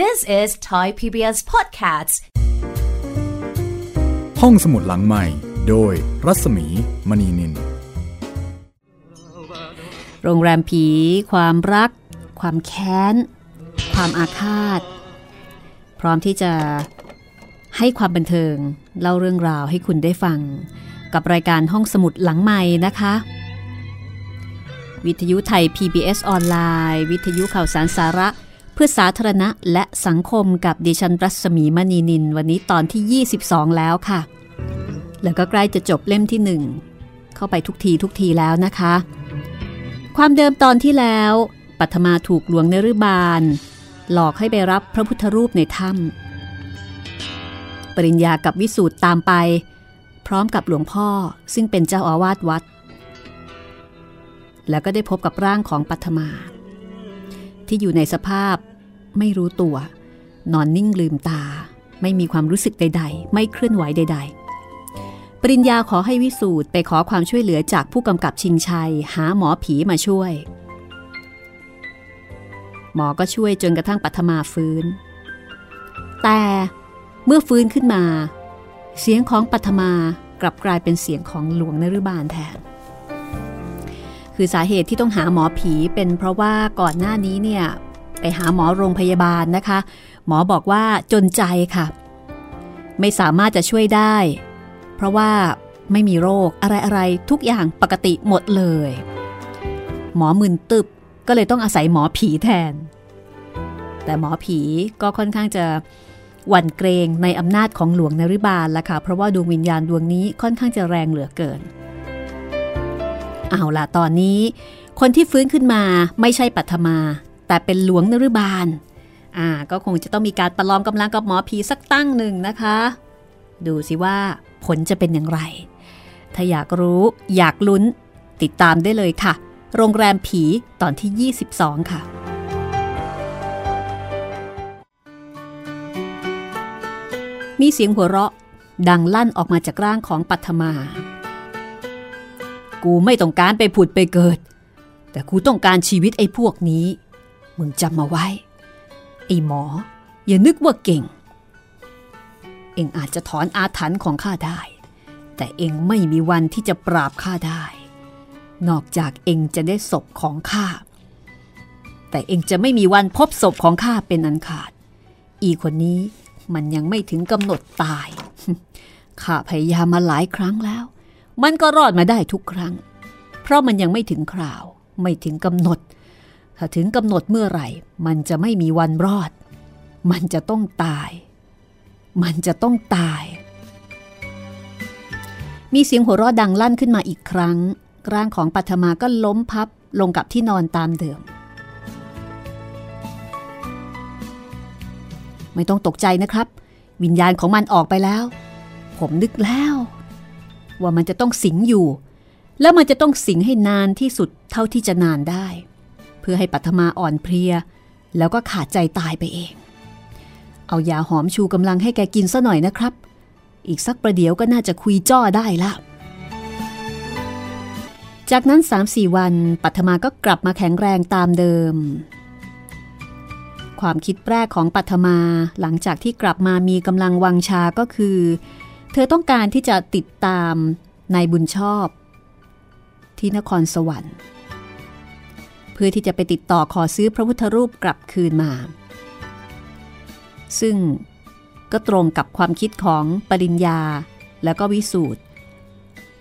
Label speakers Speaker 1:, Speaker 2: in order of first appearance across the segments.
Speaker 1: This is Thai PBS Podcasts
Speaker 2: ห้องสมุดหลังใหม่ โดยรัศมีมณีนิน
Speaker 3: โรงแรมผี ความรัก ความแค้น ความอาฆาต พร้อมที่จะให้ความบันเทิง เล่าเรื่องราวให้คุณได้ฟัง กับรายการห้องสมุดหลังใหม่นะคะวิทยุไทย PBS ออนไลน์ วิทยุข่าวสารสาระ เพื่อสาธารณะและสังคมกับดิฉันรัศมีมณีนิน วันนี้ตอนที่ 22 แล้วค่ะ แล้วก็ใกล้จะจบเล่มที่1เข้าไปทุกทีทุกทีแล้วนะคะ ความเดิมตอนที่แล้วปัทมาถูกหลวงเนรุบาล หลอกให้ไปรับพระพุทธรูปในถ้ำปริญญากับวิสูตรตามไป พร้อมกับหลวงพ่อซึ่งเป็นเจ้าอาวาสวัด แล้วก็ได้พบกับร่างของปัทมาที่อยู่ในสภาพ ไม่รู้ตัว นอนนิ่งลืมตา ไม่มีความรู้สึกใด ๆ ไม่เคลื่อนไหวใด ๆ ปริญญาขอให้วิสูตรไปขอความช่วยเหลือจากผู้กำกับชิงชัย หาหมอผีมาช่วย หมอก็ช่วยจนกระทั่งปัทมาฟื้น แต่เมื่อฟื้นขึ้นมา เสียงของปัทมากลับกลายเป็นเสียงของหลวงนรุบาลแทนคือสาเหตุที่ต้องหาหมอผีเป็นเพราะว่าก่อนหน้านี้เนี่ย ไปหาหมอโรงพยาบาลนะคะ หมอบอกว่าจนใจค่ะ ไม่สามารถจะช่วยได้ เพราะว่าไม่มีโรคอะไรๆทุกอย่างปกติหมดเลย หมอมึนตึบก็เลยต้องอาศัยหมอผีแทน แต่หมอผีก็ค่อนข้างจะหวั่นเกรงในอำนาจของหลวงนริบาลละค่ะ เพราะว่าดวงวิญญาณดวงนี้ค่อนข้างจะแรงเหลือเกิน เอาล่ะตอนนี้ คนที่ฟื้นขึ้นมาไม่ใช่ปัทมา แต่เป็นหลวงนรุบาลอ่าก็คงจะต้องมีการประลองกำลังกับหมอผีสักตั้งหนึ่งนะคะ ดูสิว่าผลจะเป็นอย่างไร ถ้าอยากรู้อยากลุ้นติดตามได้เลยค่ะ โรงแรมผีตอนที่ 22 ค่ะมีเสียงหัวเราะ ดังลั่นออกมาจากร่างของปัทมา กูไม่ต้องการไปผุดไปเกิด แต่กูต้องการชีวิตไอ้พวกนี้ มึงจำมาไว้ ไอ้หมอ อย่านึกว่าเก่ง เองอาจจะถอนอาถรรพ์ของข้าได้ แต่เองไม่มีวันที่จะปราบข้าได้ นอกจากเองจะได้ศพของข้า แต่เองจะไม่มีวันพบศพของข้าเป็นอันขาด อีคนนี้มันยังไม่ถึงกำหนดตาย ข้าพยายามมาหลายครั้งแล้ว มันก็รอดมาได้ทุกครั้ง เพราะมันยังไม่ถึงคราว ไม่ถึงกำหนด ถ้าถึงกำหนดเมื่อไหร่ มันจะไม่มีวันรอด มันจะต้องตาย มันจะต้องตาย มีเสียงหัวเราะดังลั่นขึ้นมาอีกครั้ง ร่างของปัทมาก็ล้มพับลงกับที่นอนตามเดิม ไม่ต้องตกใจนะครับ วิญญาณของมันออกไปแล้ว ผมนึกแล้ว ว่ามันจะต้องสิงอยู่ แล้วมันจะต้องสิงให้นานที่สุดเท่าที่จะนานได้ เพื่อให้ปัทมาอ่อนเพลีย แล้วก็ขาดใจตายไปเอง เอายาหอมชูกำลังให้แกกินซะหน่อยนะครับ อีกสักประเดี๋ยวก็น่าจะคุยจ้อได้ละจากนั้น3-4วันปัทมาก็กลับมาแข็งแรงตามเดิม ความคิดแรกของปัทมาหลังจากที่กลับมามีกำลังวังชาก็คือ เธอต้องการที่จะติดตามนายบุญชอบ ที่นครสวรรค์ เพื่อที่จะไปติดต่อขอซื้อพระพุทธรูปกลับคืนมา ซึ่งก็ตรงกับความคิดของปริญญาแล้วก็วิสูตร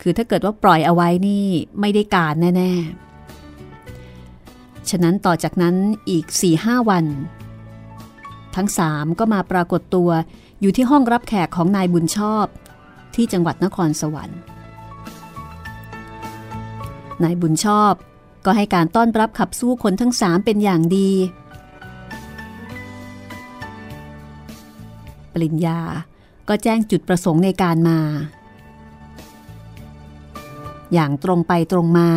Speaker 3: คือถ้าเกิดว่าปล่อยเอาไว้นี่ไม่ได้การแน่ ๆ ฉะนั้นต่อจากนั้นอีก 4-5วัน ทั้งสามก็มาปรากฏตัวอยู่ที่ห้องรับแขกของนายบุญชอบที่จังหวัดนครสวรรค์นายบุญชอบ ก็ให้การต้อนรับขับสู้คนทั้งสามเป็นอย่างดี ปริญญาก็แจ้งจุดประสงค์ในการมา อย่างตรงไปตรงมา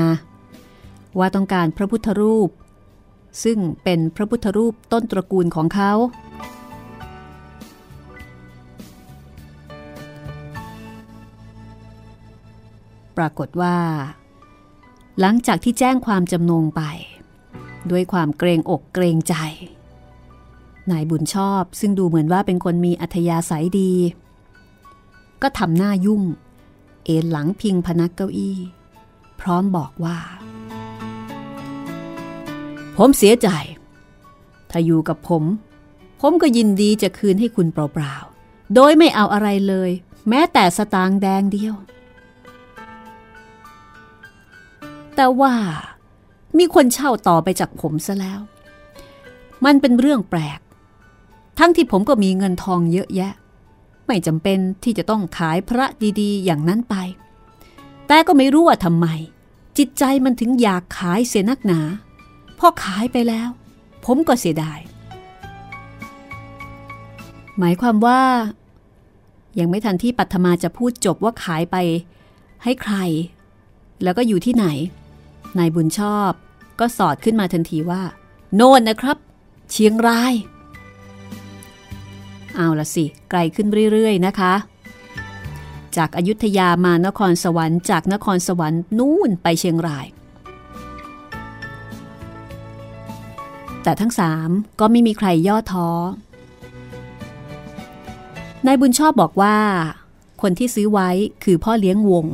Speaker 3: ว่าต้องการพระพุทธรูป ซึ่งเป็นพระพุทธรูปต้นตระกูลของเขาปรากฏว่า หลังจากที่แจ้งความจำนงไป ด้วยความเกรงอกเกรงใจ นายบุญชอบซึ่งดูเหมือนว่าเป็นคนมีอัธยาศัยดี ก็ทำหน้ายุ่ง เอนหลังพิงพนักเก้าอี้ พร้อมบอกว่า ผมเสียใจ ถ้าอยู่กับผม ผมก็ยินดีจะคืนให้คุณเปล่าๆ โดยไม่เอาอะไรเลย แม้แต่สตางค์แดงเดียว แต่ว่ามีคนเช่าต่อไปจากผมซะแล้ว มันเป็นเรื่องแปลก ทั้งที่ผมก็มีเงินทองเยอะแยะ ไม่จำเป็นที่จะต้องขายพระดีๆ อย่างนั้นไป แต่ก็ไม่รู้ว่าทำไม จิตใจมันถึงอยากขายเสียนักหนา พอขายไปแล้ว ผมก็เสียดาย หมายความว่า ยังไม่ทันที่ปัทมาจะพูดจบว่าขายไป ให้ใคร แล้วก็อยู่ที่ไหน นายบุญชอบ ก็สอดขึ้นมาทันทีว่า โน่นนะครับ เชียงราย เอาละสิ ไกลขึ้นเรื่อยๆนะคะ จากอายุทยามานครสวรรค์ จากนครสวรรค์นู่นไปเชียงราย แต่ทั้งสามก็ไม่มีใครย่อท้อนายบุญชอบบอกว่า คนที่ซื้อไว้คือพ่อเลี้ยงวง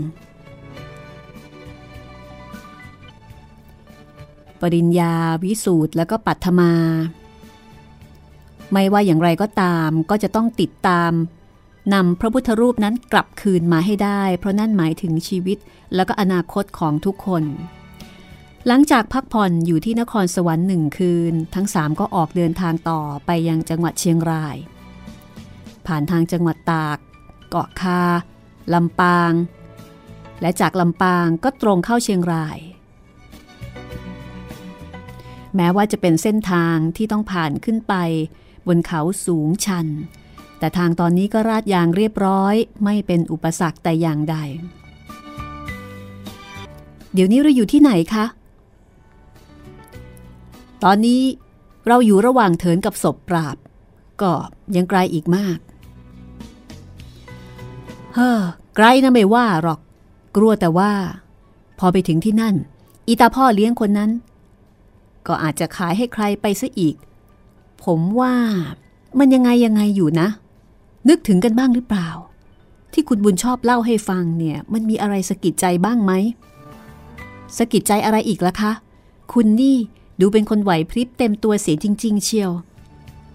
Speaker 3: ปริญญา วิสูตรแล้วก็ปัทมา ไม่ว่าอย่างไรก็ตามก็จะต้องติดตามนำพระพุทธรูปนั้นกลับคืนมาให้ได้ เพราะนั่นหมายถึงชีวิตและก็อนาคตของทุกคน หลังจากพักผ่อนอยู่ที่นครสวรรค์หนึ่งคืน ทั้งสามก็ออกเดินทางต่อไปยังจังหวัดเชียงราย ผ่านทางจังหวัดตาก เกาะคาลำปาง และจากลำปางก็ตรงเข้าเชียงราย แม้ว่าจะเป็นเส้นทางที่ต้องผ่านขึ้นไป บนเขาสูงชัน แต่ทางตอนนี้ก็ราดยางเรียบร้อย ไม่เป็นอุปสรรคแต่อย่างใด เดี๋ยวนี้เราอยู่ที่ไหนคะ ตอนนี้เราอยู่ระหว่างเถินกับศพปราบ ก็ยังไกลอีกมาก เฮ้อไกลนะไม่ว่าหรอก กลัวแต่ว่า พอไปถึงที่นั่น อีตาพ่อเลี้ยงคนนั้น ก็อาจจะขายให้ใครไปซะอีก ผมว่ามันยังไงยังไงอยู่นะ นึกถึงกันบ้างหรือเปล่า ที่คุณบุญชอบเล่าให้ฟังเนี่ย มันมีอะไรสะกิดใจบ้างไหมสะกิดใจอะไรอีกล่ะคะ คุณนี่ดูเป็นคนไหวพริบเต็มตัวเสียจริง ๆ เชียว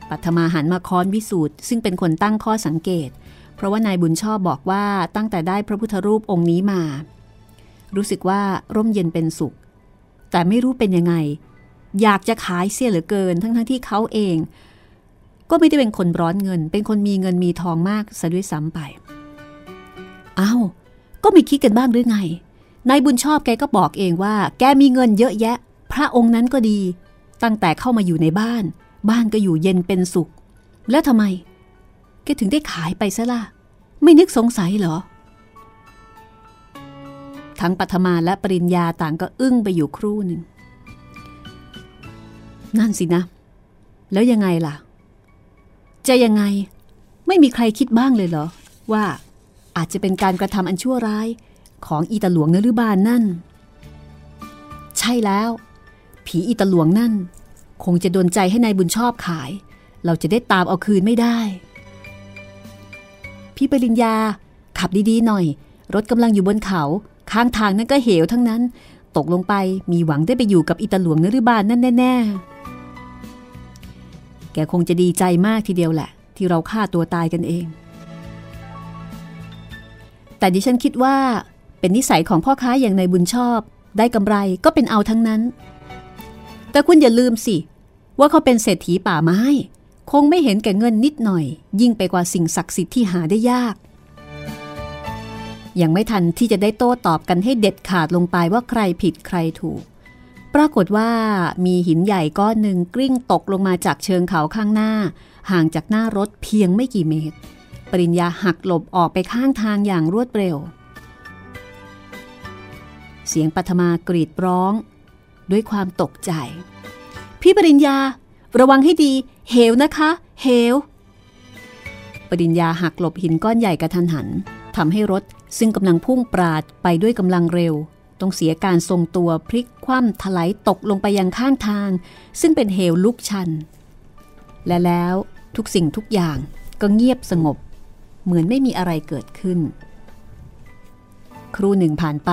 Speaker 3: ปัทมาหันมาค้อนวิสูตรซึ่งเป็นคนตั้งข้อสังเกต เพราะว่านายบุญชอบบอกว่าตั้งแต่ได้พระพุทธรูปองค์นี้มา รู้สึกว่าร่มเย็นเป็นสุข แต่ไม่รู้เป็นยังไง อยากจะขายเสียเหลือเกิน ทั้งๆทที่เขาเอง ก็ไม่ได้เป็นคนร้อนเงิน เป็นคนมีเงินมีทองมากซะด้วยซ้ำไปอ้าวก็ไม่คิดกันบ้างหรือไงนายบุญชอบแกก็บอกเองว่า แกมีเงินเยอะแยะ พระองค์นั้นก็ดี ตั้งแต่เข้ามาอยู่ในบ้าน บ้านก็อยู่เย็นเป็นสุข แล้วทำไม แกถึงได้ขายไปซะล่ะ ไม่นึกสงสัยเหรอ ทั้งปัทมาและปริญญาต่างก็อึ้งไปอยู่ครู่หนึ่ง นั่นสินะ แล้วยังไงล่ะ จะยังไง ไม่มีใครคิดบ้างเลยเหรอ ว่าอาจจะเป็นการกระทำอันชั่วร้ายของอีตาหลวงนรุบาลนนั่น ใช่แล้ว ผีอีตาหลวงนั่น คงจะโดนใจให้ในายบุญชอบขาย เราจะได้ตามเอาคืนไม่ได้ พี่ปริญญาขับดีๆหน่อย รถกำลังอยู่บนเขา ข้างทางนั่นก็เหวทั้งนั้น ตกลงไปมีหวังได้ไปอยู่กับอีตาหลวงนรุบาลนั่นแน่ๆ แกคงจะดีใจมากทีเดียวแหละ ที่เราฆ่าตัวตายกันเอง แต่ดิฉันคิดว่าเป็นนิสัยของพ่อค้าอย่างนายบุญชอบ ได้กำไรก็เป็นเอาทั้งนั้น แต่คุณอย่าลืมสิ ว่าเขาเป็นเศรษฐีป่าไม้ คงไม่เห็นแก่เงินนิดหน่อย ยิ่งไปกว่าสิ่งศักดิ์สิทธิ์ที่หาได้ยาก ยังไม่ทันที่จะได้โต้ตอบกันให้เด็ดขาดลงไปว่าใครผิดใครถูก ปรากฏว่ามีหินใหญ่ก้อนหนึ่งกลิ้งตกลงมาจากเชิงเขาข้างหน้า ห่างจากหน้ารถเพียงไม่กี่เมตร ปริญญาหักหลบออกไปข้างทางอย่างรวดเร็ว เสียงปัทมากรีดร้อง ด้วยความตกใจ พี่ปริญญา ระวังให้ดี เหวนะคะ เหว ปริญญาหักหลบหินก้อนใหญ่กระทันหันทำให้รถ ซึ่งกำลังพุ่งปราดไปด้วยกำลังเร็ว ต้องเสียการทรงตัวพลิกคว่ำถลายตกลงไปยังข้างทาง ซึ่งเป็นเหวลุกชัน และแล้วทุกสิ่งทุกอย่างก็เงียบสงบ เหมือนไม่มีอะไรเกิดขึ้น ครูหนึ่งผ่านไป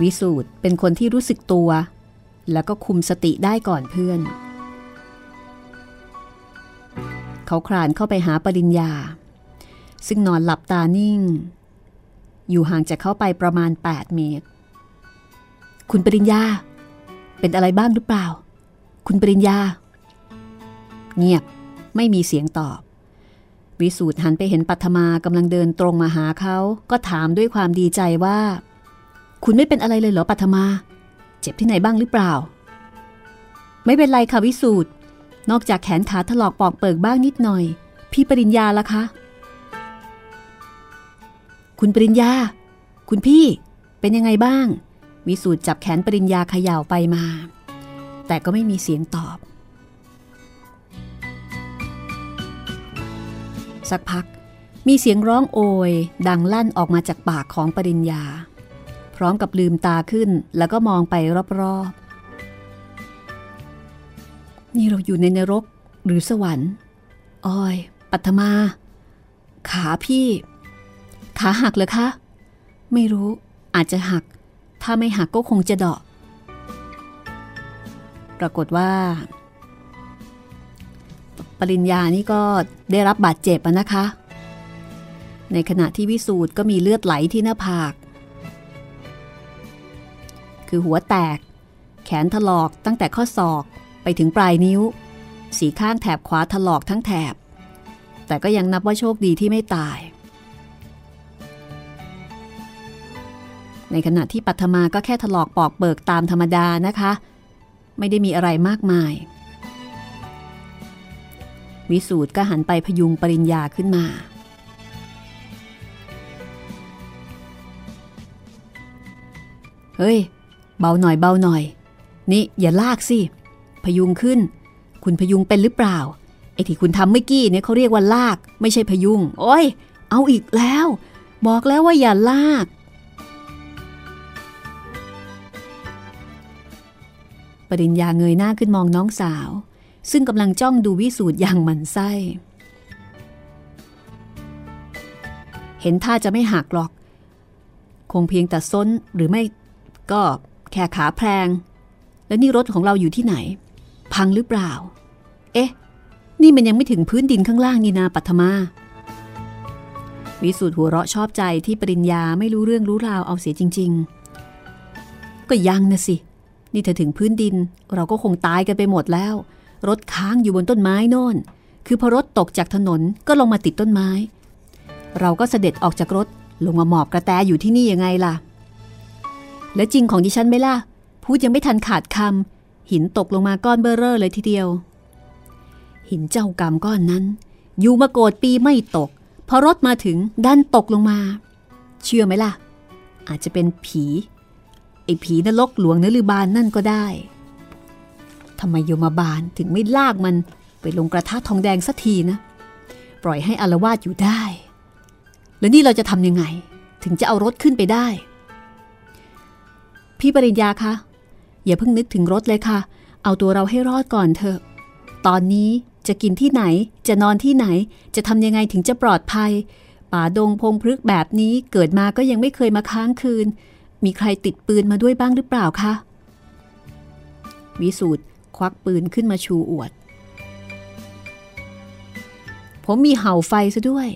Speaker 3: วิสูตรเป็นคนที่รู้สึกตัว แล้วก็คุมสติได้ก่อนเพื่อน เขาคลานเข้าไปหาปริญญา ซึ่งนอนหลับตานิ่ง อยู่ห่างจากเขาไปประมาณ 8 เมตร คุณปริญญา เป็นอะไรบ้างหรือเปล่า คุณปริญญา เงียบไม่มีเสียงตอบ วิสูตรหันไปเห็นปัทมากำลังเดินตรงมาหาเขาก็ถามด้วยความดีใจว่า คุณไม่เป็นอะไรเลยเหรอปัทมา เจ็บที่ไหนบ้างหรือเปล่า ไม่เป็นไรค่ะวิสูตรนอกจากแขนขาถลอกปอกเปิกบ้างนิดหน่อย พี่ปริญญาล่ะคะ คุณปริญญา คุณพี่เป็นยังไงบ้าง วิสูตรจับแขนปริญญาเขย่าไปมา แต่ก็ไม่มีเสียงตอบ สักพักมีเสียงร้องโอย ดังลั่นออกมาจากปากของปริญญา พร้อมกับลืมตาขึ้นแล้วก็มองไปรอบๆ นี่เราอยู่ในนรกหรือสวรรค์อ้อย ปัทมา ขาพี่ ขาหักเหรอคะ ไม่รู้ อาจจะหัก ถ้าไม่หักก็คงจะเดาะ ปรากฏว่า ปริญญานี่ก็ได้รับบาดเจ็บนะคะ ในขณะที่วิสูตรก็มีเลือดไหลที่หน้าผาก คือหัวแตก แขนถลอกตั้งแต่ข้อศอกไปถึงปลายนิ้ว สีข้างแถบขวาถลอกทั้งแถบ แต่ก็ยังนับว่าโชคดีที่ไม่ตาย ในขณะที่ปัทมาก็แค่ถลอกปอกเบิกตามธรรมดานะคะ ไม่ได้มีอะไรมากมาย วิสูตรก็หันไปพยุงปริญญาขึ้นมา เฮ้ย เบาหน่อยเบาหน่อย นี่อย่าลากสิ พยุงขึ้น คุณพยุงเป็นหรือเปล่า ไอ้ที่คุณทำเมื่อกี้เนี่ยเขาเรียกว่าลาก ไม่ใช่พยุง โอ้ย เอาอีกแล้ว บอกแล้วว่าอย่าลาก ปริญญาเงยหน้าขึ้นมองน้องสาว ซึ่งกำลังจ้องดูวิสูตรอย่างหมันไส้ เห็นท่าจะไม่หักหรอก คงเพียงแต่ซ้นหรือไม่ก็แค่ขาแพลง แล้วนี่รถของเราอยู่ที่ไหน พังหรือเปล่า เอ๊ะ นี่มันยังไม่ถึงพื้นดินข้างล่างนี่นาปัทมา วิสูตรหัวเราะชอบใจที่ปริญญาไม่รู้เรื่องรู้ราวเอาเสียจริง ๆ ก็ยังนะสิ นี่ถ้าถึงพื้นดิน เราก็คงตายกันไปหมดแล้ว รถค้างอยู่บนต้นไม้น่นคือพอรถตกจากถนนก็ลงมาติดต้นไม้ เราก็เสด็จออกจากรถลงมาหมอบกระแตอยู่ที่นี่ยังไงล่ะ และจริงของดิฉันไหมล่ะ พูดยังไม่ทันขาดคำหินตกลงมาก้อนเบ้อเรอเลยทีเดียว หินเจ้ากรรมก้อนนั้น อยู่มาโกดปีไม่ตก พอรถมาถึงดันตกลงมา เชื่อไหมล่ะ อาจจะเป็นผี ไอ้ผีนรกหลวงนลือบานนั่นก็ได้ทำไมโยมาบาลถึงไม่ลากมันไปลงกระทะทองแดงสักทีนะ ปล่อยให้อารวาสอยู่ได้ แล้วนี่เราจะทำยังไง ถึงจะเอารถขึ้นไปได้ พี่ปริญญาคะ อย่าเพิ่งนึกถึงรถเลยค่ะ เอาตัวเราให้รอดก่อนเถอะ ตอนนี้จะกินที่ไหน จะนอนที่ไหน จะทำยังไงถึงจะปลอดภัย ป่าดงพงพฤกแบบนี้เกิดมาก็ยังไม่เคยมาค้างคืน มีใครติดปืนมาด้วยบ้างหรือเปล่าคะ วิสูตรควักปืนขึ้นมาชูอวด ผมมีเห่าไฟซะด้วย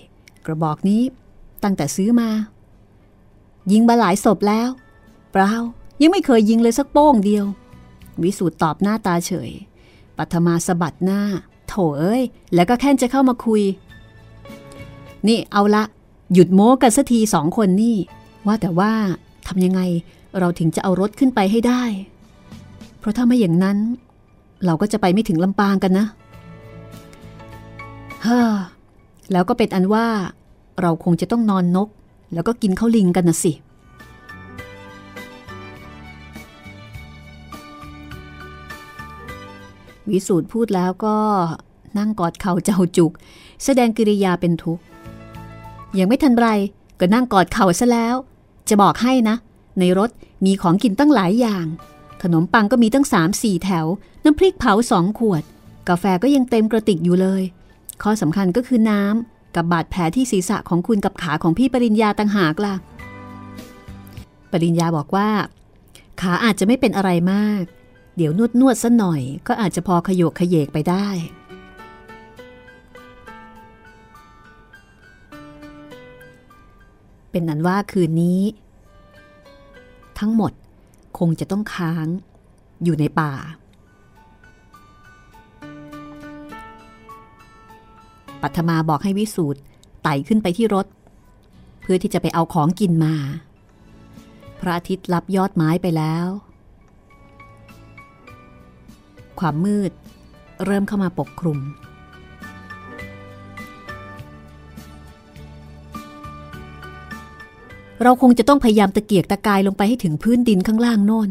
Speaker 3: กระบอกนี้ตั้งแต่ซื้อมา ยิงมาหลายศพแล้ว เปล่า ยังไม่เคยยิงเลยสักโป้งเดียว วิสูตรตอบหน้าตาเฉย ปัทมาสะบัดหน้า โถเอ้ย แล้วก็แค่จะเข้ามาคุย นี่เอาละ หยุดโม้กันสักทีสองคนนี่ ว่าแต่ว่า ทำยังไงเราถึงจะเอารถขึ้นไปให้ได้ เพราะถ้าไม่อย่างนั้น เราก็จะไปไม่ถึงลำปางกันนะฮ่าแล้วก็เป็นอันว่า เราคงจะต้องนอนนก แล้วก็กินข้าวลิงกันนะสิวิสูตรพูดแล้วก็นั่งกอดเข่าเจ้าจุก แสดงกิริยาเป็นทุกข์ยังไม่ทันไรก็นั่งกอดเข่าซะแล้ว จะบอกให้นะ ในรถมีของกินตั้งหลายอย่าง ขนมปังก็มีตั้งสามสี่แถว น้ำพริกเผาสองขวด กาแฟก็ยังเต็มกระติกอยู่เลย ข้อสำคัญก็คือน้ำกับบาดแผลที่ศีรษะของคุณกับขาของพี่ปริญญาต่างหากล่ะ ปริญญาบอกว่า ขาอาจจะไม่เป็นอะไรมาก เดี๋ยวนวดนวดซะหน่อย ก็อาจจะพอขยโยกขยเยกไปได้ เป็นนั้นว่าคืนนี้ ทั้งหมดคงจะต้องค้างอยู่ในป่า ปัทมาบอกให้วิสูตรไต่ขึ้นไปที่รถ เพื่อที่จะไปเอาของกินมา พระอาทิตย์ลับยอดไม้ไปแล้ว ความมืดเริ่มเข้ามาปกคลุม เราคงจะต้องพยายามตะเกียกตะกายลงไปให้ถึงพื้นดินข้างล่างโน่น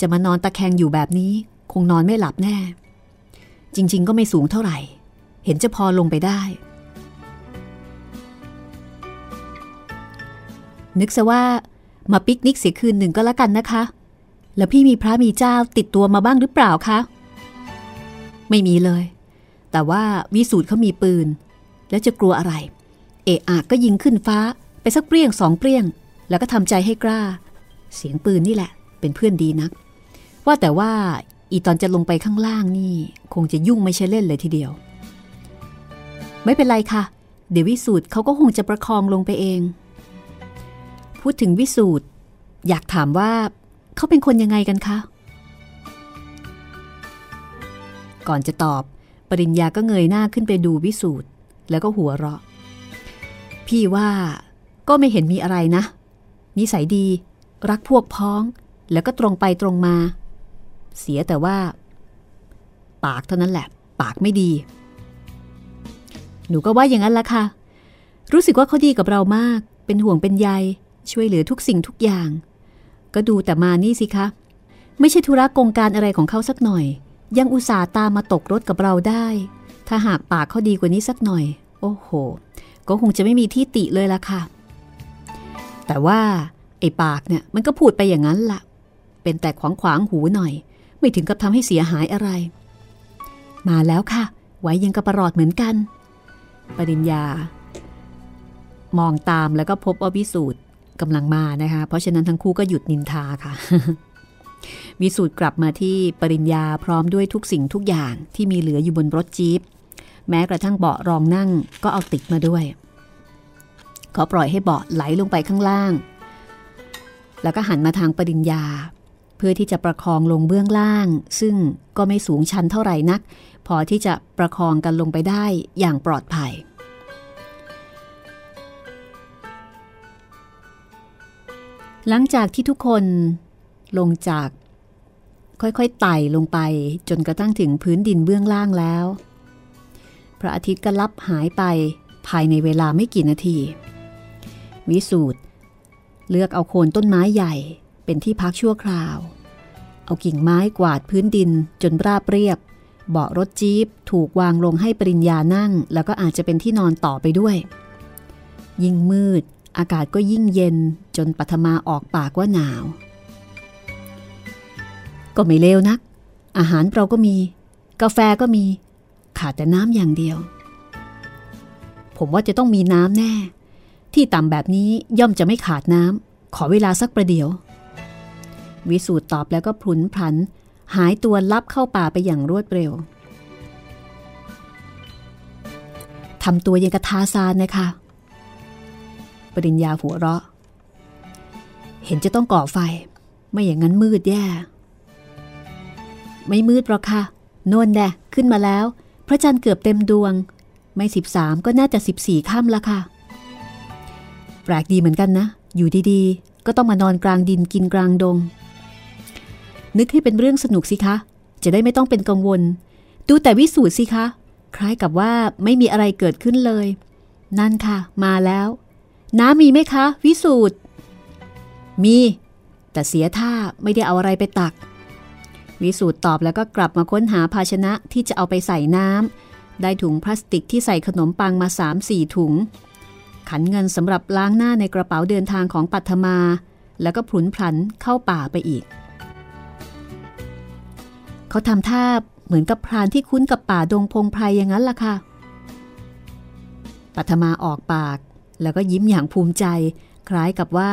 Speaker 3: จะมานอนตะแคงอยู่แบบนี้ คงนอนไม่หลับแน่ จริง ๆ ก็ไม่สูงเท่าไหร่ เห็นจะพอลงไปได้ นึกซะว่ามาปิกนิกเสียคืนหนึ่งก็แล้วกันนะคะ แล้วพี่มีพระมีเจ้าติดตัวมาบ้างหรือเปล่าคะ ไม่มีเลย แต่ว่าวิสูตรเขามีปืน แล้วจะกลัวอะไร เอะอะก็ยิงขึ้นฟ้า ไปสักเปรี้ยงสองเปรี้ยง แล้วก็ทำใจให้กล้า เสียงปืนนี่แหละ เป็นเพื่อนดีนัก ว่าแต่ว่าอีตอนจะลงไปข้างล่างนี่ คงจะยุ่งไม่ใช่เล่นเลยทีเดียว ไม่เป็นไรค่ะ เดี๋ยววิสูตรเขาก็คงจะประคองลงไปเอง พูดถึงวิสูตรอยากถามว่าเขาเป็นคนยังไงกันคะก่อนจะตอบ ปริญญาก็เงยหน้าขึ้นไปดูวิสูตรแล้วก็หัวเราะ พี่ว่า ก็ไม่เห็นมีอะไรนะ นิสัยดี รักพวกพ้อง แล้วก็ตรงไปตรงมา เสียแต่ว่า ปากเท่านั้นแหละ ปากไม่ดี หนูก็ว่าอย่างนั้นละค่ะ รู้สึกว่าเขาดีกับเรามาก เป็นห่วงเป็นใย ช่วยเหลือทุกสิ่งทุกอย่าง ก็ดูแต่มานี่สิคะ ไม่ใช่ธุระกงการอะไรของเขาสักหน่อย ยังอุตส่าห์ตามมาตกรถกับเราได้ ถ้าหากปากเขาดีกว่านี้สักหน่อย โอ้โห ก็คงจะไม่มีที่ติเลยละค่ะ แต่ว่าไอ้ปากเนี่ยมันก็พูดไปอย่างนั้นละ่ะเป็นแต่ขวางขวางหูหน่อย ไม่ถึงกับทำให้เสียหายอะไร มาแล้วค่ะ ไว้ยังกระปรอดเหมือนกัน ปริญญา มองตามแล้วก็พบว่าวิสูตรกำลังมานะคะ เพราะฉะนั้นทั้งคู่ก็หยุดนินทาค่ะวิสูตรกลับมาที่ปริญญาพร้อมด้วยทุกสิ่งทุกอย่างที่มีเหลืออยู่บนรถจี๊ปแม้กระทั่งเบาะรองนั่งก็เอาติดมาด้วย เขาปล่อยให้เบาะไหลลงไปข้างล่าง แล้วก็หันมาทางปริญญา เพื่อที่จะประคองลงเบื้องล่าง ซึ่งก็ไม่สูงชันเท่าไหร่นัก พอที่จะประคองกันลงไปได้อย่างปลอดภัย หลังจากที่ทุกคนลงจากค่อยๆไต่ลงไปจนกระทั่งถึงพื้นดินเบื้องล่างแล้ว พระอาทิตย์ก็ลับหายไปภายในเวลาไม่กี่นาที วิสูตรเลือกเอาโคนต้นไม้ใหญ่เป็นที่พักชั่วคราว เอากิ่งไม้กวาดพื้นดินจนราบเรียบ เบาะรถจี๊ปถูกวางลงให้ปริญญานั่ง แล้วก็อาจจะเป็นที่นอนต่อไปด้วย ยิ่งมืด อากาศก็ยิ่งเย็นจนปัทมาออกปากว่าหนาว ก็ไม่เลวนัก อาหารเราก็มี กาแฟก็มี ขาดแต่น้ำอย่างเดียว ผมว่าจะต้องมีน้ำแน่ ที่ต่ำแบบนี้ย่อมจะไม่ขาดน้ำขอเวลาสักประเดี๋ยว วิสูตรตอบแล้วก็พลุนพลัน หายตัวลับเข้าป่าไปอย่างรวดเร็วทำตัวยังกระทาซานนะคะ ปริญญาหัวเราะ เห็นจะต้องก่อไฟ ไม่อย่างนั้นมืดแย่ ไม่มืดหรอกค่ะ โน่นแน่ขึ้นมาแล้ว พระจันทร์เกือบเต็มดวง ไม่สิบสามก็น่าจะสิบสี่ค่ำละค่ะ แปลกดีเหมือนกันนะ อยู่ดีๆ ก็ต้องมานอนกลางดินกินกลางดง นึกให้เป็นเรื่องสนุกสิคะ จะได้ไม่ต้องเป็นกังวล ดูแต่วิสูตรสิคะ คล้ายกับว่าไม่มีอะไรเกิดขึ้นเลย นั่นค่ะ มาแล้ว น้ำมีไหมคะ วิสูตรมี แต่เสียท่าไม่ได้เอาอะไรไปตัก วิสูตรตอบแล้วก็กลับมาค้นหาภาชนะที่จะเอาไปใส่น้ำได้ถุงพลาสติกที่ใส่ขนมปังมา3-4ถุง ขันเงินสำหรับล้างหน้าในกระเป๋าเดินทางของปัทมา แล้วก็ผุนพลันเข้าป่าไปอีก เขาทำท่าเหมือนกับพรานที่คุ้นกับป่าดงพงไพรอย่างนั้นล่ะค่ะ ปัทมาออกปาก แล้วก็ยิ้มอย่างภูมิใจ คล้ายกับว่า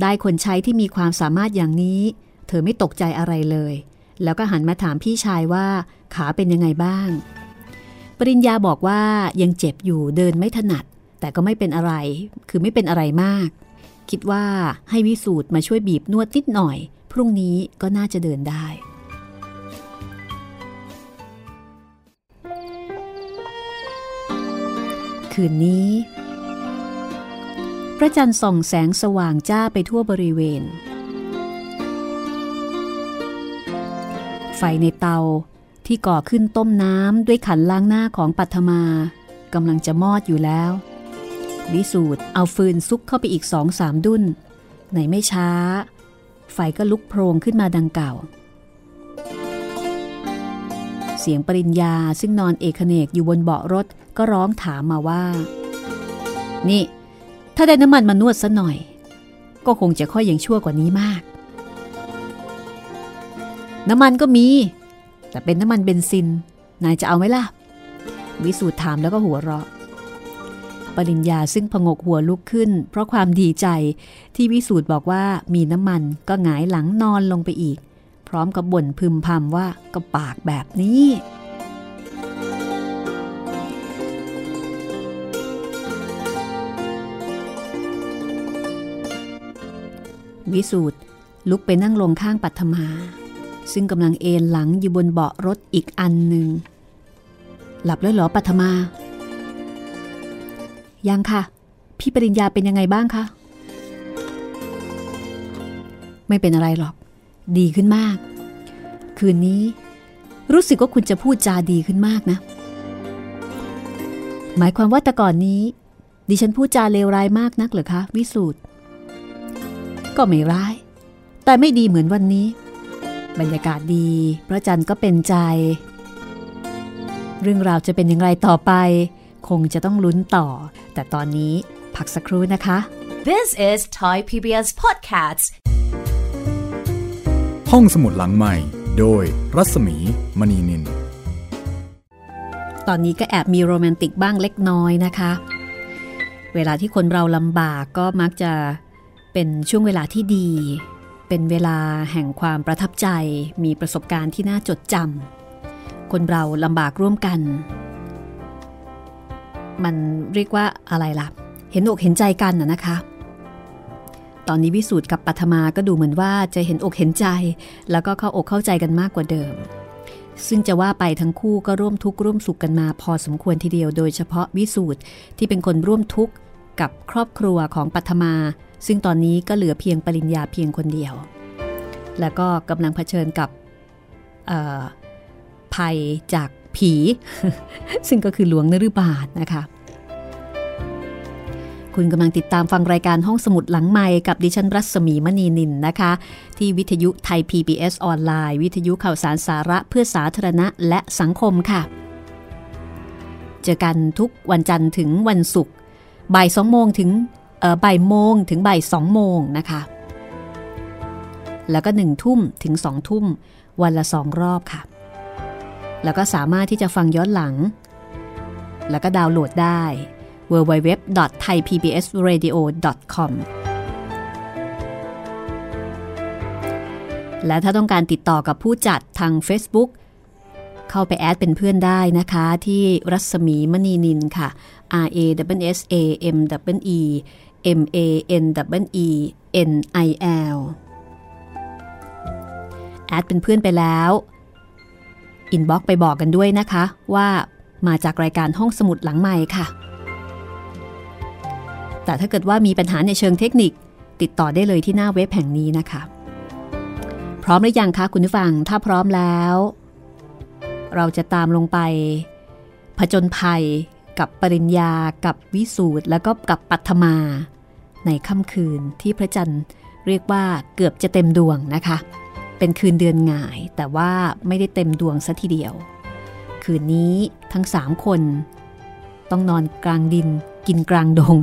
Speaker 3: ได้คนใช้ที่มีความสามารถอย่างนี้ เธอไม่ตกใจอะไรเลย แล้วก็หันมาถามพี่ชายว่าขาเป็นยังไงบ้าง ปริญญาบอกว่ายังเจ็บอยู่เดินไม่ถนัด แต่ก็ไม่เป็นอะไร คือไม่เป็นอะไรมาก คิดว่าให้วิสูตรมาช่วยบีบนวดนิดหน่อย พรุ่งนี้ก็น่าจะเดินได้ คืนนี้ พระจันทร์ส่องแสงสว่างจ้าไปทั่วบริเวณ ไฟในเตาที่ก่อขึ้นต้มน้ำด้วยขันล้างหน้าของปัทมากำลังจะมอดอยู่แล้ว วิสูตรเอาฟืนซุกเข้าไปอีกสองสามดุนในไม่ช้า ไฟก็ลุกโพรงขึ้นมาดังเก่า เสียงปริญญาซึ่งนอนเอกเนกอยู่บนเบาะรถก็ร้องถามมาว่า นี่ ถ้าได้น้ำมันมานวดซะหน่อย ก็คงจะค่อยยังชั่วกว่านี้มาก น้ำมันก็มี แต่เป็นน้ำมันเบนซิน นายจะเอาไหมล่ะ วิสูตรถามแล้วก็หัวเราะ ปริญญาซึ่งพงกหัวลุกขึ้น เพราะความดีใจที่วิสูตรบอกว่ามีน้ำมันก็หงายหลังนอนลงไปอีก พร้อมกับบ่นพึมพำว่าก็ปากแบบนี้ วิสูตรลุกไปนั่งลงข้างปัทมา ซึ่งกำลังเอนหลังอยู่บนเบาะรถอีกอันหนึ่งหลับแล้วหรอปัทมา ยังค่ะ พี่ปริญญาเป็นยังไงบ้างคะ ไม่เป็นอะไรหรอก ดีขึ้นมาก คืนนี้ รู้สึกว่าคุณจะพูดจาดีขึ้นมากนะ หมายความว่าแต่ก่อนนี้ ดิฉันพูดจาเลวร้ายมากนักเหรอคะ วิสูตรก็ไม่ร้าย แต่ไม่ดีเหมือนวันนี้ บรรยากาศดี พระจันทร์ก็เป็นใจ เรื่องราวจะเป็นอย่างไรต่อไป คงจะต้องลุ้นต่อ แต่ตอนนี้พักสักครู่นะคะ
Speaker 1: This is Thai PBS Podcasts
Speaker 2: ห้องสมุดหลังใหม่ โดยรัศมีมณีนิน
Speaker 3: ตอนนี้ก็แอบมีโรแมนติกบ้างเล็กน้อยนะคะ เวลาที่คนเราลำบากก็มักจะเป็นช่วงเวลาที่ดี เป็นเวลาแห่งความประทับใจ มีประสบการณ์ที่น่าจดจำคนเราลำบากร่วมกัน มันเรียกว่าอะไรล่ะ เห็นอกเห็นใจกันนะนะคะ ตอนนี้วิสูตรกับปัทมาก็ดูเหมือนว่าจะเห็นอกเห็นใจ แล้วก็เข้าอกเข้าใจกันมากกว่าเดิม ซึ่งจะว่าไปทั้งคู่ก็ร่วมทุกข์ร่วมสุขกันมาพอสมควรทีเดียว โดยเฉพาะวิสูตรที่เป็นคนร่วมทุกข์กับครอบครัวของปัทมา ซึ่งตอนนี้ก็เหลือเพียงปริญญาเพียงคนเดียว แล้วก็กำลังเผชิญกับภัยจาก ผี ซึ่งก็คือหลวงนรุบาทนะคะ คุณกำลังติดตามฟังรายการห้องสมุดหลังไม้กับดิฉันรัศมีมณีนินนะคะ ที่วิทยุไทย PBS ออนไลน์ วิทยุข่าวสารสาระเพื่อสาธารณะและสังคมค่ะ เจอกันทุกวันจันทร์ถึงวันศุกร์บ่ายสองโมงถึงบ่ายโมงถึงบ่ายสองโมงนะคะ แล้วก็หนึ่งทุ่มถึงสองทุ่มวันละสองรอบค่ะ แล้วก็สามารถที่จะฟังย้อนหลัง แล้วก็ดาวน์โหลดได้ www.thaipbsradio.com และถ้าต้องการติดต่อกับผู้จัดทาง Facebook เข้าไปแอดเป็นเพื่อนได้นะคะ ที่รัศมีมณีนินค่ะ R A W S A M W E M A N W E N I L แอดเป็นเพื่อนไปแล้ว inbox ไปบอกกันด้วยนะคะ ว่ามาจากรายการห้องสมุดหลังใหม่ค่ะ แต่ถ้าเกิดว่ามีปัญหาในเชิงเทคนิค ติดต่อได้เลยที่หน้าเว็บแห่งนี้นะคะ พร้อมหรือยังคะคุณผู้ฟังถ้าพร้อมแล้ว เราจะตามลงไป ผจญภัยกับปริญญากับวิสูตรแล้วก็กับปัทมา ในค่ำคืนที่พระจันทร์เรียกว่าเกือบจะเต็มดวงนะคะ เป็นคืนเดือนงาย แต่ว่าไม่ได้เต็มดวงซะทีเดียว คืนนี้ทั้งสามคน ต้องนอนกลางดินกินกลางดง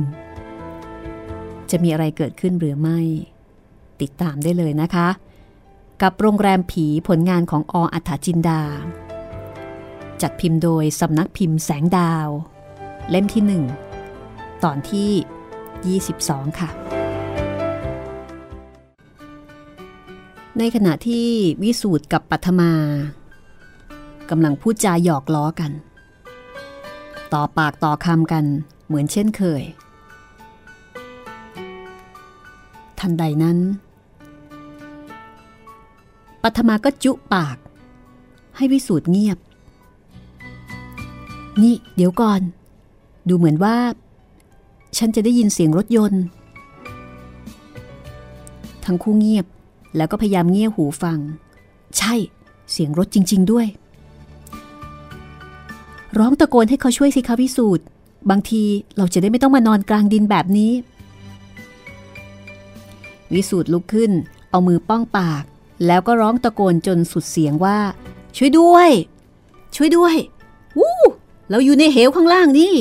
Speaker 3: จะมีอะไรเกิดขึ้นหรือไม่ ติดตามได้เลยนะคะ กับโรงแรมผีผลงานของออัฐจินดา จัดพิมพ์โดยสำนักพิมพ์แสงดาว เล่มที่หนึ่งตอนที่ 22 ค่ะ ในขณะที่วิสูตรกับปัทมากำลังพูดจาหยอกล้อกัน ต่อปากต่อคำกันเหมือนเช่นเคย ทันใดนั้น ปัทมาก็จุปาก ให้วิสูตรเงียบ นี่เดี๋ยวก่อน ดูเหมือนว่า ฉันจะได้ยินเสียงรถยนต์ ทั้งคู่เงียบ แล้วก็พยายามเงี่ยหูฟัง ใช่ เสียงรถจริง ๆ ด้วย ร้องตะโกนให้เขาช่วยสิคะพิสูจน์บางทีเราจะได้ไม่ต้องมานอนกลางดินแบบนี้ วิสูตรลุกขึ้น เอามือป้องปาก แล้วก็ร้องตะโกนจนสุดเสียงว่า ช่วยด้วย ช่วยด้วยวู้เราอยู่ในเหวข้างล่างนี่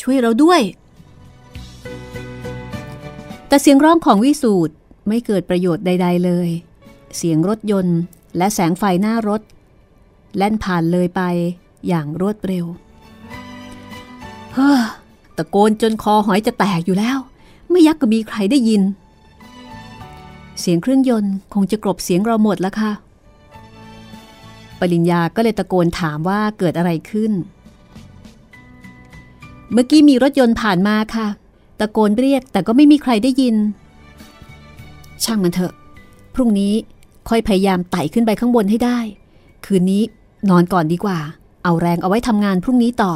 Speaker 3: ช่วยเราด้วย แต่เสียงร้องของวิสูตร ไม่เกิดประโยชน์ใด ๆเลย เสียงรถยนต์และแสงไฟหน้ารถ แล่นผ่านเลยไปอย่างรวดเร็ว เฮ้อตะโกนจนคอหอยจะแตกอยู่แล้ว ไม่ยักก็มีใครได้ยิน เสียงเครื่องยนต์คงจะกลบเสียงเราหมดแล้วค่ะ ปริญญาก็เลยตะโกนถามว่าเกิดอะไรขึ้น เมื่อกี้มีรถยนต์ผ่านมาค่ะ ตะโกนเรียกแต่ก็ไม่มีใครได้ยิน ช่างมันเถอะ พรุ่งนี้ค่อยพยายามไต่ขึ้นไปข้างบนให้ได้ คืนนี้นอนก่อนดีกว่า เอาแรงเอาไว้ทำงานพรุ่งนี้ต่อ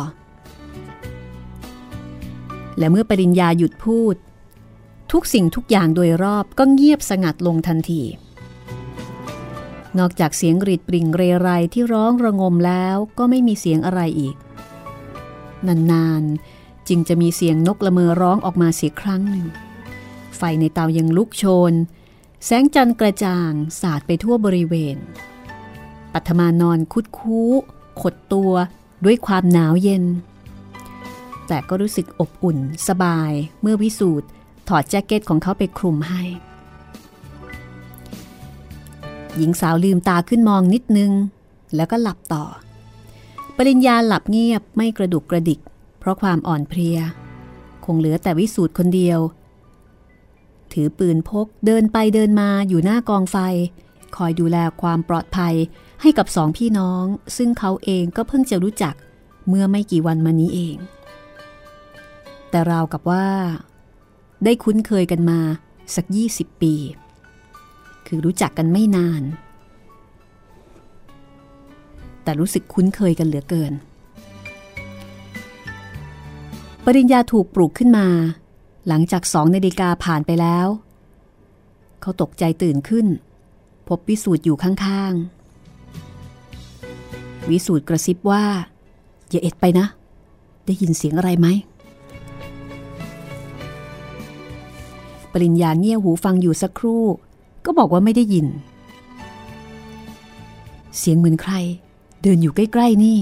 Speaker 3: และเมื่อปริญญาหยุดพูด ทุกสิ่งทุกอย่างโดยรอบก็เงียบสงัดลงทันที นอกจากเสียงกรีดปริ่งเรไรที่ร้องระงมแล้วก็ไม่มีเสียงอะไรอีก นานๆ จึงจะมีเสียงนกละเมอร้องออกมาเสียครั้งหนึ่ง ไฟในเตายังลุกโชน แสงจันทร์กระจ่างสาดไปทั่วบริเวณ ปัทมานอนคุดคู้ ขดตัวด้วยความหนาวเย็น แต่ก็รู้สึกอบอุ่นสบายเมื่อวิสูตรถอดแจ็คเก็ตของเขาไปคลุมให้ หญิงสาวลืมตาขึ้นมองนิดนึง แล้วก็หลับต่อ ปริญญาหลับเงียบไม่กระดุกกระดิก เพราะความอ่อนเพลีย คงเหลือแต่วิสูตรคนเดียว ถือปืนพกเดินไปเดินมาอยู่หน้ากองไฟ คอยดูแลความปลอดภัยให้กับสองพี่น้อง ซึ่งเขาเองก็เพิ่งจะรู้จักเมื่อไม่กี่วันมานี้เอง แต่ราวกับว่า ได้คุ้นเคยกันมาสัก 20 ปี คือรู้จักกันไม่นาน แต่รู้สึกคุ้นเคยกันเหลือเกิน ปริญญาถูกปลูกขึ้นมา หลังจากสองนาฬิกาผ่านไปแล้ว เขาตกใจตื่นขึ้น พบวิสูตรอยู่ข้างๆ วิสูตรกระซิบว่า อย่าเอ็ดไปนะ ได้ยินเสียงอะไรไหม ปริญญาเงี่ยหูฟังอยู่สักครู่ ก็บอกว่าไม่ได้ยิน เสียงเหมือนใคร เดินอยู่ใกล้ ๆ นี่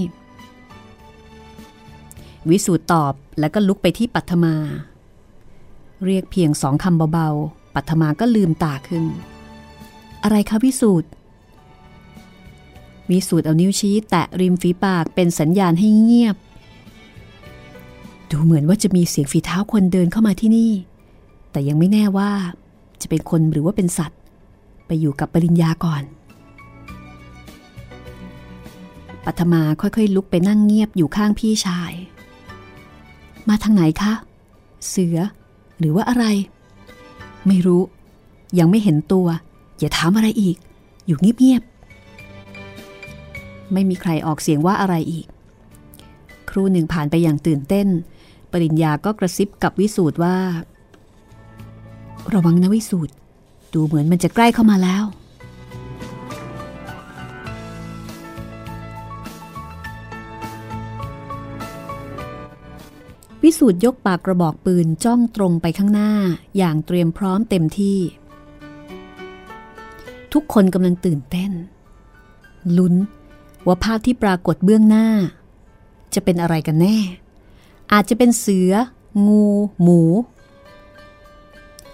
Speaker 3: วิสูตรตอบแล้วก็ลุกไปที่ปัทมา เรียกเพียงสองคำเบาๆ ปัทมาก็ลืมตาขึ้น อะไรคะวิสูตรวิสูตรเอานิ้วชี้แตะริมฝีปากเป็นสัญญาณให้เงียบ ดูเหมือนว่าจะมีเสียงฝีเท้าคนเดินเข้ามาที่นี่ แต่ยังไม่แน่ว่า จะเป็นคนหรือว่าเป็นสัตว์ ไปอยู่กับปริญญาก่อนปัทมาค่อยๆ ลุกไปนั่งเงียบอยู่ข้างพี่ชาย มาทางไหนคะ เสือ หรือว่าอะไร ไม่รู้ ยังไม่เห็นตัว อย่าถามอะไรอีก อยู่เงียบๆไม่มีใครออกเสียงว่าอะไรอีก ครูหนึ่งผ่านไปอย่างตื่นเต้น ปริญญาก็กระซิบกับวิสูตรว่า ระวังนะวิสูตรดูเหมือนมันจะใกล้เข้ามาแล้ว วิสูตรยกปากกระบอกปืนจ้องตรงไปข้างหน้าอย่างเตรียมพร้อมเต็มที่ ทุกคนกำลังตื่นเต้น ลุ้นว่าภาพที่ปรากฏเบื้องหน้า จะเป็นอะไรกันแน่ อาจจะเป็นเสือ งู หมู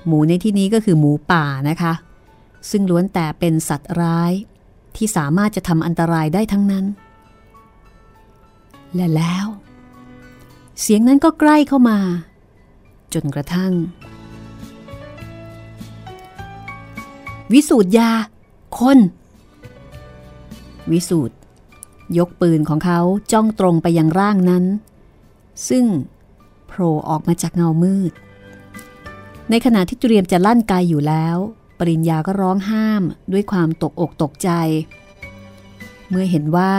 Speaker 3: หมูในที่นี้ก็คือหมูป่านะคะ ซึ่งล้วนแต่เป็นสัตว์ร้ายที่สามารถจะทำอันตรายได้ทั้งนั้น และแล้ว เสียงนั้นก็ใกล้เข้ามา จนกระทั่ง วิสูตรยา คน วิสูตรยกปืนของเขาจ้องตรงไปยังร่างนั้น ซึ่งโผล่ออกมาจากเงามืด ในขณะที่เตรียมจะลั่นไกอยู่แล้ว ปริญญาก็ร้องห้ามด้วยความตกอกตกใจ เมื่อเห็นว่า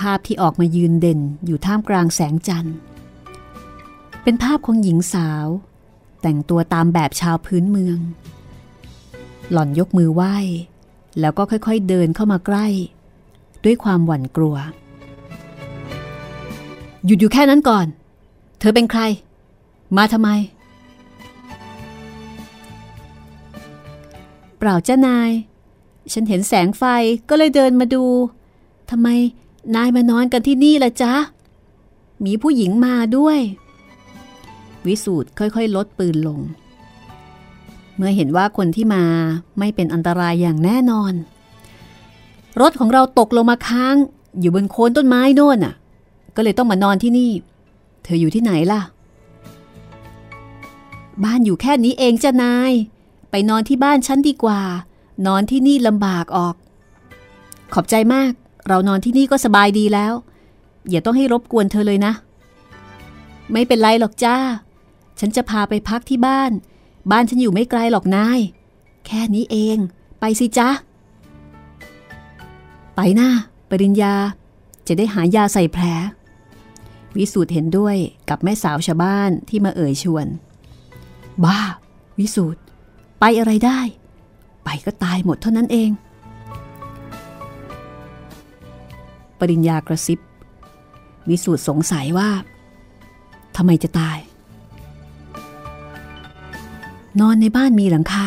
Speaker 3: ภาพที่ออกมายืนเด่นอยู่ท่ามกลางแสงจันทร์ เป็นภาพของหญิงสาว แต่งตัวตามแบบชาวพื้นเมือง หล่อนยกมือไหว้ แล้วก็ค่อยๆเดินเข้ามาใกล้ ด้วยความหวั่นกลัว หยุดอยู่แค่นั้นก่อน เธอเป็นใคร มาทำไม เปล่าเจ้านาย ฉันเห็นแสงไฟก็เลยเดินมาดูทำไม นายมานอนกันที่นี่ละจ๊ะ มีผู้หญิงมาด้วย วิสูตรค่อยๆ ลดปืนลง เมื่อเห็นว่าคนที่มาไม่เป็นอันตรายอย่างแน่นอน รถของเราตกลงมาค้าง อยู่บนโคนต้นไม้โน่นน่ะ ก็เลยต้องมานอนที่นี่ เธออยู่ที่ไหนล่ะ บ้านอยู่แค่นี้เองจ้านาย ไปนอนที่บ้านฉันดีกว่า นอนที่นี่ลำบากออก ขอบใจมาก เรานอนที่นี่ก็สบายดีแล้ว อย่าต้องให้รบกวนเธอเลยนะ ไม่เป็นไรหรอกจ้า ฉันจะพาไปพักที่บ้าน บ้านฉันอยู่ไม่ไกลหรอกนาย แค่นี้เอง ไปสิจ้าไปหน้าปริญญา จะได้หายาใส่แผล วิสูตรเห็นด้วยกับแม่สาวชาวบ้านที่มาเอ่ยชวน บ้า วิสูตรไปอะไรได้ ไปก็ตายหมดเท่านั้นเอง ปริญญากระซิบ วิสูตรสงสัยว่าทำไมจะตาย นอนในบ้านมีหลังคา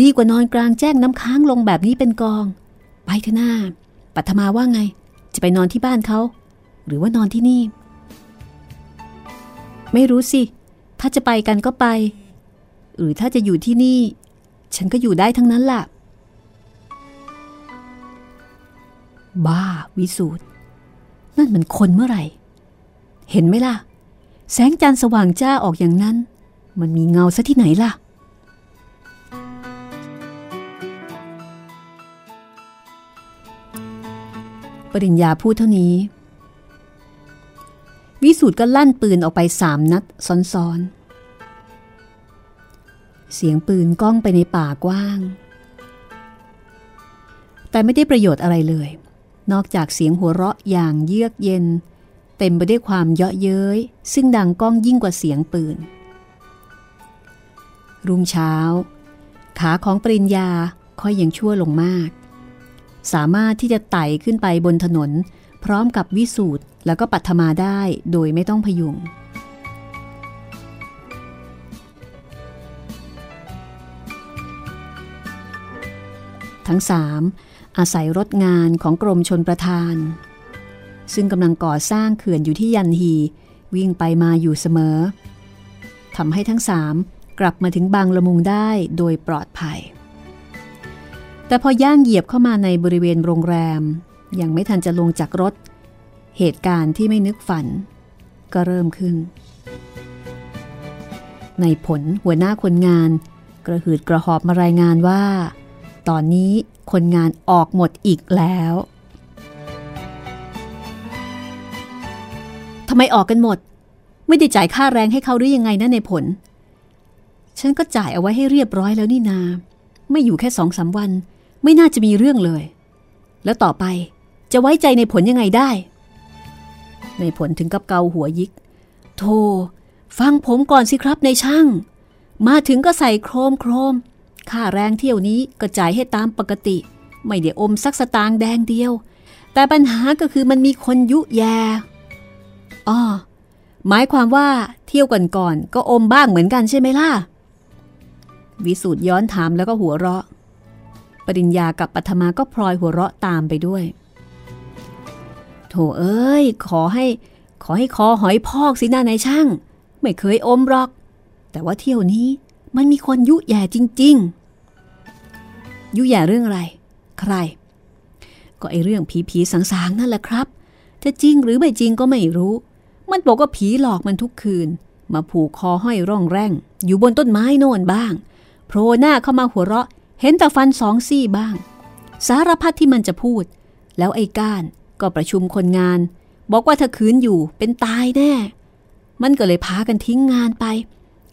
Speaker 3: ดีกว่านอนกลางแจ้งน้ำค้างลงแบบนี้เป็นกอง ไปเถอะหน้า ปัทมาว่าไง จะไปนอนที่บ้านเขา หรือว่านอนที่นี่ ไม่รู้สิ ถ้าจะไปกันก็ไป หรือถ้าจะอยู่ที่นี่ ฉันก็อยู่ได้ทั้งนั้นล่ะ บ้าวิสูตรนั่นมันคนเมื่อไหร่ เห็นไหมล่ะ แสงจันทร์สว่างจ้าออกอย่างนั้น มันมีเงาซะที่ไหนล่ะ ปริญญาพูดเท่านี้ วิสูตรก็ลั่นปืนออกไปสามนัดซ้อนๆ เสียงปืนก้องไปในป่ากว้าง แต่ไม่ได้ประโยชน์อะไรเลย นอกจากเสียงหัวเราะอย่างเยือกเย็น เต็มไปด้วยความเยาะเย้ย ซึ่งดังก้องยิ่งกว่าเสียงปืน รุ่งเช้า ขาของปริญญาค่อยยังชั่วลงมาก สามารถที่จะไต่ขึ้นไปบนถนน พร้อมกับวิสูตรแล้วก็ปัทมาได้โดยไม่ต้องพยุงทั้งสาม อาศัยรถงานของกรมชนประทาน ซึ่งกำลังก่อสร้างเขื่อนอยู่ที่ยันฮีวิ่งไปมาอยู่เสมอทำให้ทั้งสามกลับมาถึงบางละมุงได้โดยปลอดภัย แต่พอย่างเหยียบเข้ามาในบริเวณโรงแรม ยังไม่ทันจะลงจากรถ เหตุการณ์ที่ไม่นึกฝัน ก็เริ่มขึ้น ในผลหัวหน้าคนงาน กระหืดกระหอบมารายงานว่า ตอนนี้คนงานออกหมดอีกแล้วทำไมออกกันหมด ไม่ได้จ่ายค่าแรงให้เขาหรือยังไงนะในผล ฉันก็จ่ายเอาไว้ให้เรียบร้อยแล้วนี่นา ไม่อยู่แค่สองสาวัน ไม่น่าจะมีเรื่องเลย แล้วต่อไปจะไว้ใจในผลยังไงได้ ในผลถึงกับเกาหัวยิก โธ่ฟังผมก่อนสิครับในช่าง มาถึงก็ใส่โครมโครม ค่าแรงเที่ยวนี้ก็จ่ายให้ตามปกติ ไม่ได้อมสักสตางค์แดงเดียว แต่ปัญหาก็คือมันมีคนยุแยอ้อหมายความว่าเที่ยวก่อนก่อนก็อมบ้างเหมือนกันใช่ไหมล่ะ วิสูตรย้อนถามแล้วก็หัวเราะ ปริญญากับปัทมาก็พลอยหัวเราะตามไปด้วย โถเอ้ย ขอให้ ขอให้คอหอยพอกสิหน้านายช่าง ไม่เคยอมหรอก แต่ว่าเที่ยวนี้ มันมีคนยุแย่จริง ๆ ยุแย่เรื่องอะไร ใคร ก็ไอเรื่องผีผีสางๆนั่นแหละครับ จะจริงหรือไม่จริงก็ไม่รู้ มันบอกว่าผีหลอกมันทุกคืน มาผูกคอห้อยร่องแร่ง อยู่บนต้นไม้โน่นบ้าง โผล่หน้าเข้ามาหัวเราะ เห็นแต่ฟันสองซี่บ้าง สารพัดที่มันจะพูด แล้วไอ้ก้านก็ประชุมคนงาน บอกว่าถ้าคืนอยู่เป็นตายแน่ มันก็เลยพากันทิ้งงานไป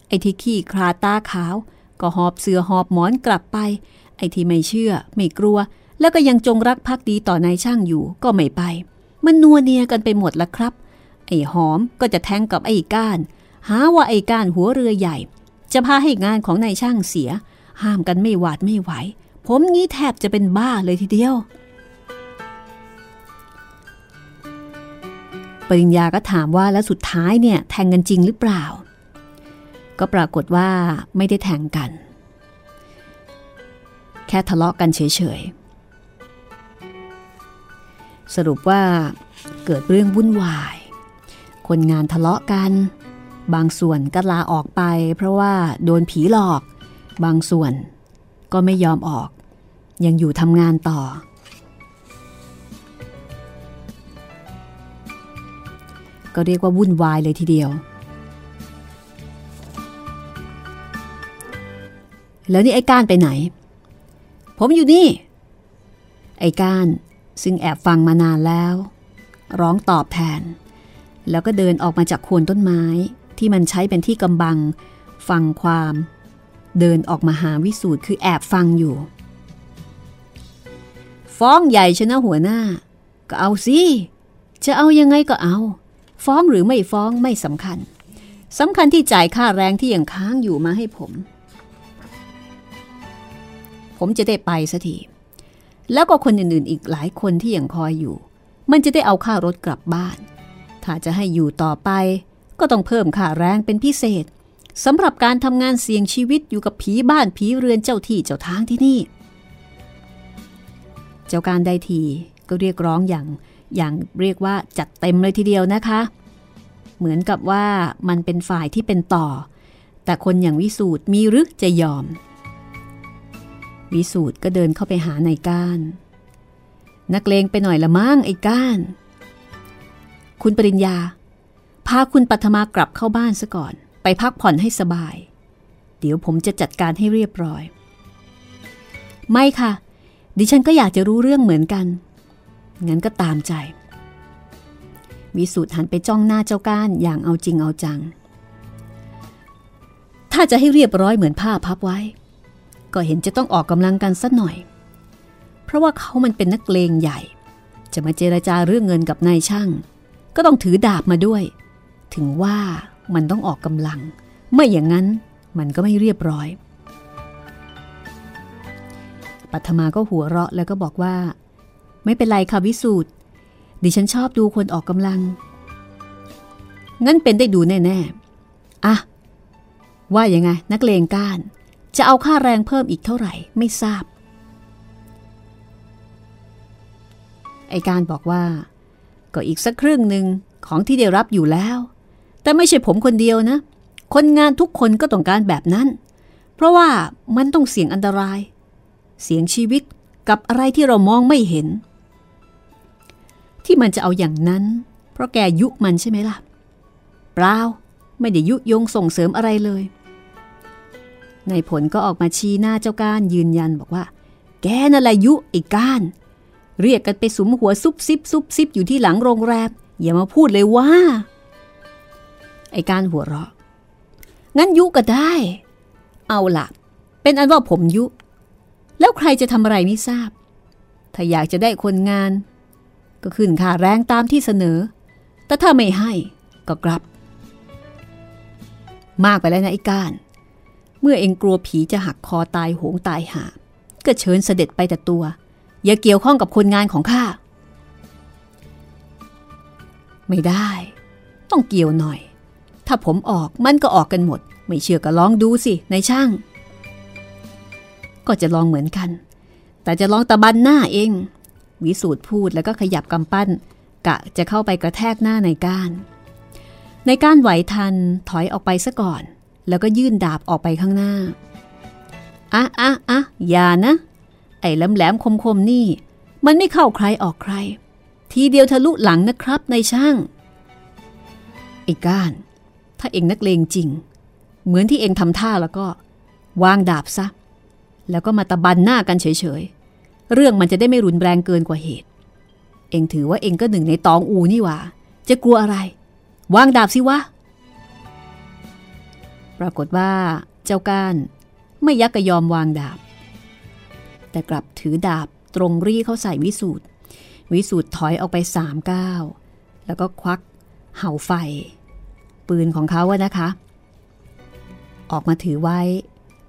Speaker 3: ไอ้ที่ขี้คลาตาขาว ก็หอบเสือหอบหมอนกลับไป ไอ้ที่ไม่เชื่อ ไม่กลัว แล้วก็ยังจงรักภักดีต่อนายช่างอยู่ก็ไม่ไป มันนัวเนียกันไปหมดละครับ ไอ้หอมก็จะแทงกับไอ้ก้าน หาว่าไอ้ก้านหัวเรือใหญ่ จะพาให้งานของนายช่างเสีย ห้ามกันไม่หวาดไม่ไหว ผมงี้แทบจะเป็นบ้าเลยทีเดียวปริญญาก็ถามว่าแล้วสุดท้ายเนี่ยแทงกันจริงหรือเปล่า ก็ปรากฏว่าไม่ได้แทงกัน แค่ทะเลาะกันเฉยๆ สรุปว่าเกิดเรื่องวุ่นวาย คนงานทะเลาะกัน บางส่วนก็ลาออกไป เพราะว่าโดนผีหลอก บางส่วนก็ไม่ยอมออก ยังอยู่ทำงานต่อ ก็เรียกว่าวุ่นวายเลยทีเดียว แล้วนี่ไอ้ก้านไปไหน ผมอยู่นี่ ไอ้ก้านซึ่งแอบฟังมานานแล้ว ร้องตอบแทน แล้วก็เดินออกมาจากโคนต้นไม้ที่มันใช้เป็นที่กำบัง ฟังความ เดินออกมาหาวิสูตรคือแอบฟังอยู่ ฟ้องใหญ่ชนะหัวหน้า ก็เอาสิ จะเอายังไงก็เอา ฟ้องหรือไม่ฟ้องไม่สำคัญสำคัญที่จ่ายค่าแรงที่ยังค้างอยู่มาให้ผม ผมจะได้ไปสักที แล้วก็คนอื่นๆ อีกหลายคนที่ยังคอยอยู่ มันจะได้เอาค่ารถกลับบ้าน ถ้าจะให้อยู่ต่อไป ก็ต้องเพิ่มค่าแรงเป็นพิเศษสำหรับการทำงานเสี่ยงชีวิตอยู่กับผีบ้านผีเรือนเจ้าที่เจ้าทางที่นี่ เจ้าการได้ทีก็เรียกร้องอย่างอย่างเรียกว่าจัดเต็มเลยทีเดียวนะคะ เหมือนกับว่ามันเป็นฝ่ายที่เป็นต่อ แต่คนอย่างวิสูตรมีหรือจะยอม วิสูตรก็เดินเข้าไปหานายก้าน นักเลงไปหน่อยละมั้งไอ้ก้าน คุณปริญญา พาคุณปัทมากลับเข้าบ้านซะก่อน ไปพักผ่อนให้สบาย เดี๋ยวผมจะจัดการให้เรียบร้อย ไม่ค่ะ ดิฉันก็อยากจะรู้เรื่องเหมือนกัน งั้นก็ตามใจ วิสูตรหันไปจ้องหน้าเจ้าก้านอย่างเอาจริงเอาจัง ถ้าจะให้เรียบร้อยเหมือนผ้าพับไว้ ก็เห็นจะต้องออกกำลังกันสักหน่อย เพราะว่าเขามันเป็นนักเลงใหญ่ จะมาเจรจาเรื่องเงินกับนายช่าง ก็ต้องถือดาบมาด้วย ถึงว่ามันต้องออกกำลัง ไม่อย่างนั้นมันก็ไม่เรียบร้อย ปัทมาก็หัวเราะแล้วก็บอกว่า ไม่เป็นไรค่ะวิสูตรดิฉันชอบดูคนออกกำลัง งั้นเป็นได้ดูแน่ ๆ อะ ว่ายังไง นักเลงก้าน จะเอาค่าแรงเพิ่มอีกเท่าไหร่ไม่ทราบ ไอการบอกว่า ก็อีกสักครึ่งหนึ่งของที่ได้รับอยู่แล้ว แต่ไม่ใช่ผมคนเดียวนะ คนงานทุกคนก็ต้องการแบบนั้น เพราะว่ามันต้องเสี่ยงอันตราย เสี่ยงชีวิตกับอะไรที่เรามองไม่เห็น ที่มันจะเอาอย่างนั้น เพราะแกยุมันใช่ไหมล่ะเปล่าไม่ได้ยุยงส่งเสริมอะไรเลย ในผลก็ออกมาชี้หน้าเจ้าก้านยืนยันบอกว่า แกนั่นแหละยุไอ้ก้าน เรียกกันไปสุมหัวซุบซิบซุบซิบอยู่ที่หลังโรงแรม อย่ามาพูดเลยว่า ไอ้ก้านหัวเราะ งั้นยุก็ได้ เอาละเป็นอันว่าผมยุ แล้วใครจะทำอะไรไม่ทราบ ถ้าอยากจะได้คนงาน ก็ขึ้นค่าแรงตามที่เสนอ แต่ถ้าไม่ให้ก็กลับ มากไปแล้วนะไอ้ก้าน เมื่อเองกลัวผีจะหักคอตายโหงตายหา ก็เชิญเสด็จไปแต่ตัว อย่าเกี่ยวข้องกับคนงานของข้า ไม่ได้ ต้องเกี่ยวหน่อย ถ้าผมออกมันก็ออกกันหมด ไม่เชื่อก็ลองดูสิในช่าง ก็จะลองเหมือนกัน แต่จะลองตะบันหน้าเอง วิสูตรพูดแล้วก็ขยับกำปั้น กะจะเข้าไปกระแทกหน้าในก้านในก้านไหวทันถอยออกไปซะก่อน แล้วก็ยื่นดาบออกไปข้างหน้า อะอะอะอย่านะ ไอ้แหลมๆคมๆนี่ มันไม่เข้าใครออกใคร ทีเดียวทะลุหลังนะครับในช่างไอ้ก้าน ถ้าเองนักเลงจริง เหมือนที่เองทำท่าแล้วก็ วางดาบซะ แล้วก็มาตะบันหน้ากันเฉยๆ เรื่องมันจะได้ไม่รุนแรงเกินกว่าเหตุ เองถือว่าเองก็หนึ่งในตองอูนี่ว่า จะกลัวอะไร วางดาบสิวะ ปรากฏว่าเจ้าก้านไม่ยักกระยอมวางดาบ แต่กลับถือดาบตรงรีเข้าใส่วิสูตรวิสูตรถอยออกไปสามก้าวแล้วก็ควักเห่าไฟ ปืนของเขาอะนะคะ ออกมาถือไว้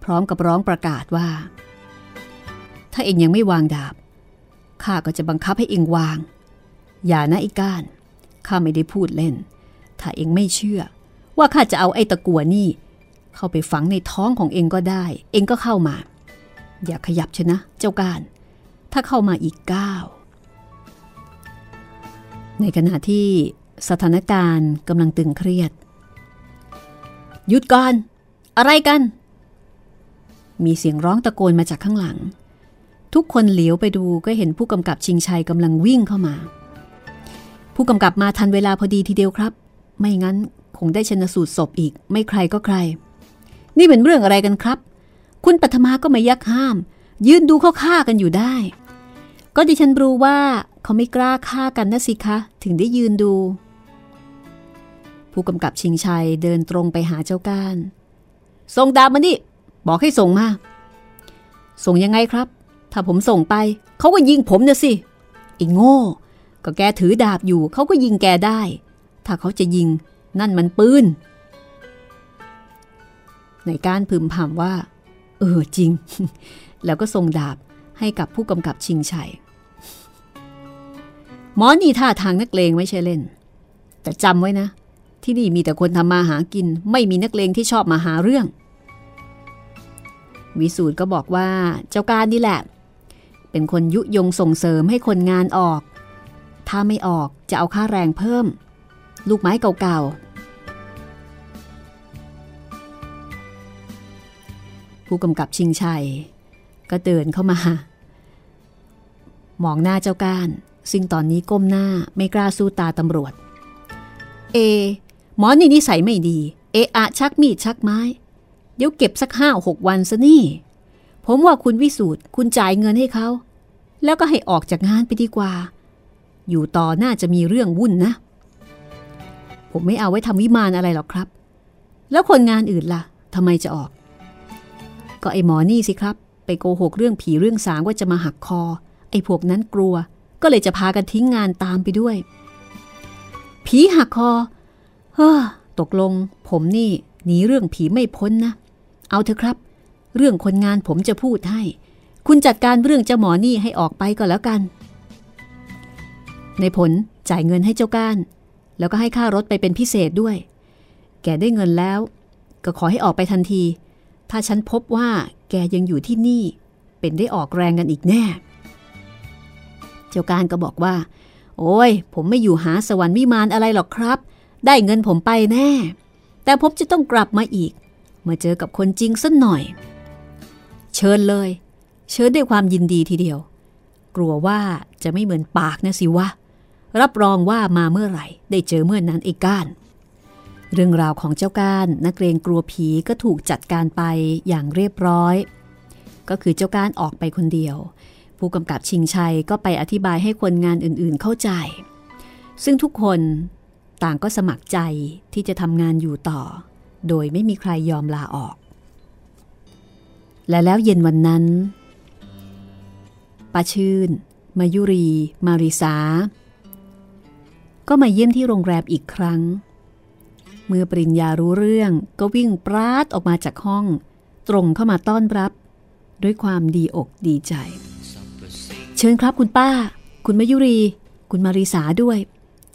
Speaker 3: พร้อมกับร้องประกาศว่า ถ้าเองยังไม่วางดาบข้าก็จะบังคับให้เองวาง อย่านะไอ้ก้านข้าไม่ได้พูดเล่น ถ้าเองไม่เชื่อ ว่าข้าจะเอาไอ้ตะกัวนี่ เข้าไปฝังในท้องของเองก็ได้ เองก็เข้ามา อย่าขยับชนะ เจ้าการ ถ้าเข้ามาอีกก้าวในขณะที่สถานการณ์กำลังตึงเครียด หยุดก่อน อะไรกัน มีเสียงร้องตะโกนมาจากข้างหลัง ทุกคนเหลียวไปดูก็เห็นผู้กำกับชิงชัยกำลังวิ่งเข้ามา ผู้กำกับมาทันเวลาพอดีทีเดียวครับ ไม่งั้นคงได้ชนสูตรศพอีก ไม่ใครก็ใคร นี่เป็นเรื่องอะไรกันครับ คุณปัทมาก็ไม่ยักห้าม ยืนดูเขาฆ่ากันอยู่ได้ ก็ดิฉันรู้ว่าเขาไม่กล้าฆ่ากันนะสิคะ ถึงได้ยืนดู ผู้กำกับชิงชัยเดินตรงไปหาเจ้าก้านส่งดาบมานี่ บอกให้ส่งมา ส่งยังไงครับ ถ้าผมส่งไป เขาก็ยิงผมนะสิไอ้โง่ ก็แกถือดาบอยู่ เขาก็ยิงแกได้ ถ้าเขาจะยิง นั่นมันปืน ในการพึมพำว่า เออจริง แล้วก็ส่งดาบให้กับผู้กำกับชิงชัย หมอนี่ท่าทางนักเลงไม่ใช่เล่น แต่จำไว้นะ ที่นี่มีแต่คนทำมาหากิน ไม่มีนักเลงที่ชอบมาหาเรื่อง วิสูตรก็บอกว่าเจ้าการนี่แหละ เป็นคนยุยงส่งเสริมให้คนงานออก ถ้าไม่ออกจะเอาค่าแรงเพิ่ม ลูกไม้เก่าๆ ผู้กำกับชิงชัย ก็เดินเข้ามา มองหน้าเจ้าก้าน ซึ่งตอนนี้ก้มหน้าไม่กล้าสู้ตาตำรวจ เอ หมอนี่นิสัยไม่ดี เออะชักมีดชักไม้ เดี๋ยวเก็บสักห้าหกวันซะนี่ ผมว่าคุณวิสูตรคุณจ่ายเงินให้เขา แล้วก็ให้ออกจากงานไปดีกว่า อยู่ต่อน่าจะมีเรื่องวุ่นนะ ผมไม่เอาไว้ทำวิมานอะไรหรอกครับ แล้วคนงานอื่นล่ะทำไมจะออก ก็ไอหมอนี่สิครับ ไปโกหกเรื่องผีเรื่องสางว่าจะมาหักคอ ไอพวกนั้นกลัว ก็เลยจะพากันทิ้งงานตามไปด้วย ผีหักคอ เฮ้อตกลง ผมนี่หนีเรื่องผีไม่พ้นนะ เอาเถอะครับ เรื่องคนงานผมจะพูดให้ คุณจัดการเรื่องเจ้าหมอนี่ให้ออกไปก็แล้วกัน ในผลจ่ายเงินให้เจ้าก้าน แล้วก็ให้ค่ารถไปเป็นพิเศษด้วย แกได้เงินแล้ว ก็ขอให้ออกไปทันที ถ้าฉันพบว่าแกยังอยู่ที่นี่ เป็นได้ออกแรงกันอีกแน่ เจ้าการก็บอกว่า โอ้ย ผมไม่อยู่หาสวรรค์วิมานอะไรหรอกครับ ได้เงินผมไปแน่ แต่ผมจะต้องกลับมาอีก มาเจอกับคนจริงสักหน่อย เชิญเลย เชิญด้วยความยินดีทีเดียว กลัวว่าจะไม่เหมือนปากนะสิวะ รับรองว่ามาเมื่อไหร่ ได้เจอเมื่อนนั้นไอ้ก้าน เรื่องราวของเจ้าก้านนักเรงกลัวผีก็ถูกจัดการไปอย่างเรียบร้อย ก็คือเจ้าก้านออกไปคนเดียว ผู้กำกับชิงชัยก็ไปอธิบายให้คนงานอื่นๆเข้าใจ ซึ่งทุกคนต่างก็สมัครใจที่จะทำงานอยู่ต่อ โดยไม่มีใครยอมลาออก และแล้วเย็นวันนั้นป้าชื่น มายุรี มาริสา ก็มาเยี่ยมที่โรงแรมอีกครั้ง เมื่อปริญญารู้เรื่องก็วิ่งปราดออกมาจากห้อง ตรงเข้ามาต้อนรับ ด้วยความดีอกดีใจ เชิญครับคุณป้า คุณมายุรี คุณมาริสาด้วย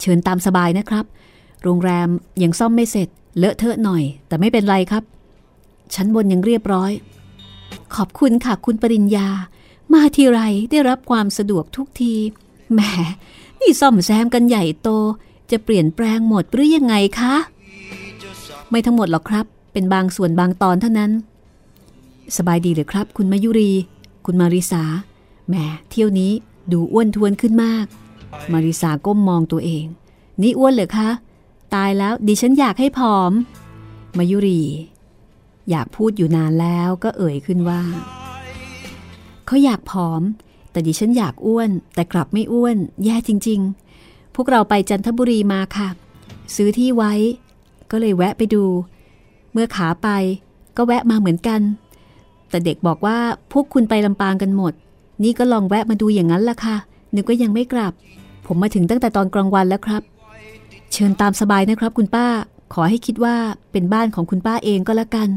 Speaker 3: เชิญตามสบายนะครับ โรงแรมยังซ่อมไม่เสร็จ เลอะเทอะหน่อย แต่ไม่เป็นไรครับ ชั้นบนยังเรียบร้อย ขอบคุณค่ะคุณปริญญา มาทีไรได้รับความสะดวกทุกทีแหมนี่ซ่อมแซมกันใหญ่โต จะเปลี่ยนแปลงหมดหรือยังไงคะ ไม่ทั้งหมดหรอกครับ เป็นบางส่วนบางตอนเท่านั้น สบายดีหรือครับ คุณมายุรี คุณมาริสาแหมเที่ยวนี้ดูอ้วนทวนขึ้นมาก มาริสาก้มมองตัวเอง นี่อ้วนเหรอคะ ตายแล้วดิฉันอยากให้ผอม มายุรี อยากพูดอยู่นานแล้วก็เอ่ยขึ้นว่าเขาอยากผอม แต่ดิฉันอยากอ้วน แต่กลับไม่อ้วน แย่จริง ๆ พวกเราไปจันทบุรีมาค่ะ ซื้อที่ไว้ ก็เลยแวะไปดู เมื่อขาไปก็แวะมาเหมือนกัน แต่เด็กบอกว่าพวกคุณไปลำปางกันหมด นี่ก็ลองแวะมาดูอย่างนั้นละค่ะ นึกว่ายังไม่กลับ ผมมาถึงตั้งแต่ตอนกลางวันแล้วครับ เชิญตามสบายนะครับคุณป้า ขอให้คิดว่าเป็นบ้านของคุณป้าเองก็แล้วกัน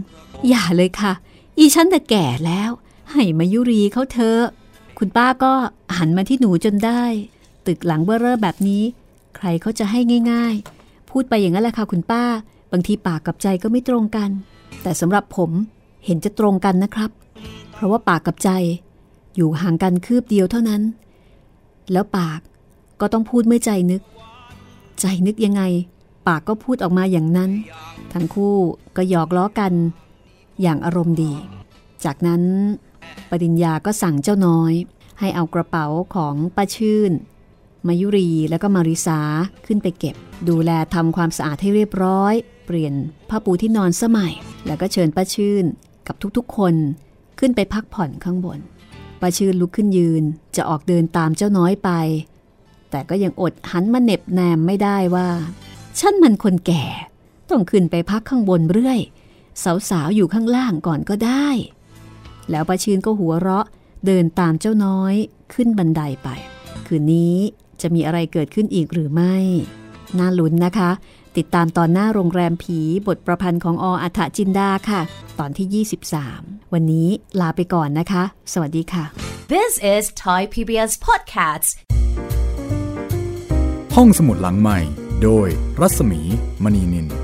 Speaker 3: อย่าเลยค่ะ อีฉันแต่แก่แล้ว ให้มายุรีเขาเธอะคุณป้าก็หันมาที่หนูจนได้ ตึกหลังเบ้อเร่อแบบนี้ ใครเขาจะให้ง่ายๆ พูดไปอย่างนั้นแหละค่ะคุณป้า บางทีปากกับใจก็ไม่ตรงกัน แต่สำหรับผมเห็นจะตรงกันนะครับ เพราะว่าปากกับใจ อยู่ห่างกันคืบเดียวเท่านั้น แล้วปากก็ต้องพูดเมื่อใจนึก ใจนึกยังไง ปากก็พูดออกมาอย่างนั้น ทั้งคู่ก็หยอกล้อกัน อย่างอารมณ์ดี จากนั้น ปริญญาก็สั่งเจ้าน้อย ให้เอากระเป๋าของป้าชื่น มายุรีแล้วก็มาริสาขึ้นไปเก็บ ดูแลทำความสะอาดให้เรียบร้อย เปลี่ยนผ้าปูที่นอนสมัย แล้วก็เชิญป้าชื่นกับทุกๆคนขึ้นไปพักผ่อนข้างบนป้าชื่นลุกขึ้นยืนจะออกเดินตามเจ้าน้อยไป แต่ก็ยังอดหันมาเหน็บแนมไม่ได้ว่า ฉันมันคนแก่ ต้องขึ้นไปพักข้างบนเรื่อย สาวๆอยู่ข้างล่างก่อนก็ได้ แล้วป้าชื่นก็หัวเราะเดินตามเจ้าน้อยขึ้นบันไดไป คืนนี้ จะมีอะไรเกิดขึ้นอีกหรือไม่ น่าลุ้นนะคะ ติดตามตอนหน้าโรงแรมผีบทประพันธ์ของออัฐจินดาค่ะ ตอนที่ 23 วันนี้ลาไปก่อนนะคะ สวัสดีค่ะ
Speaker 1: This is Thai PBS Podcasts
Speaker 2: ห้องสมุดหลังใหม่ โดยรัศมีมณีนิน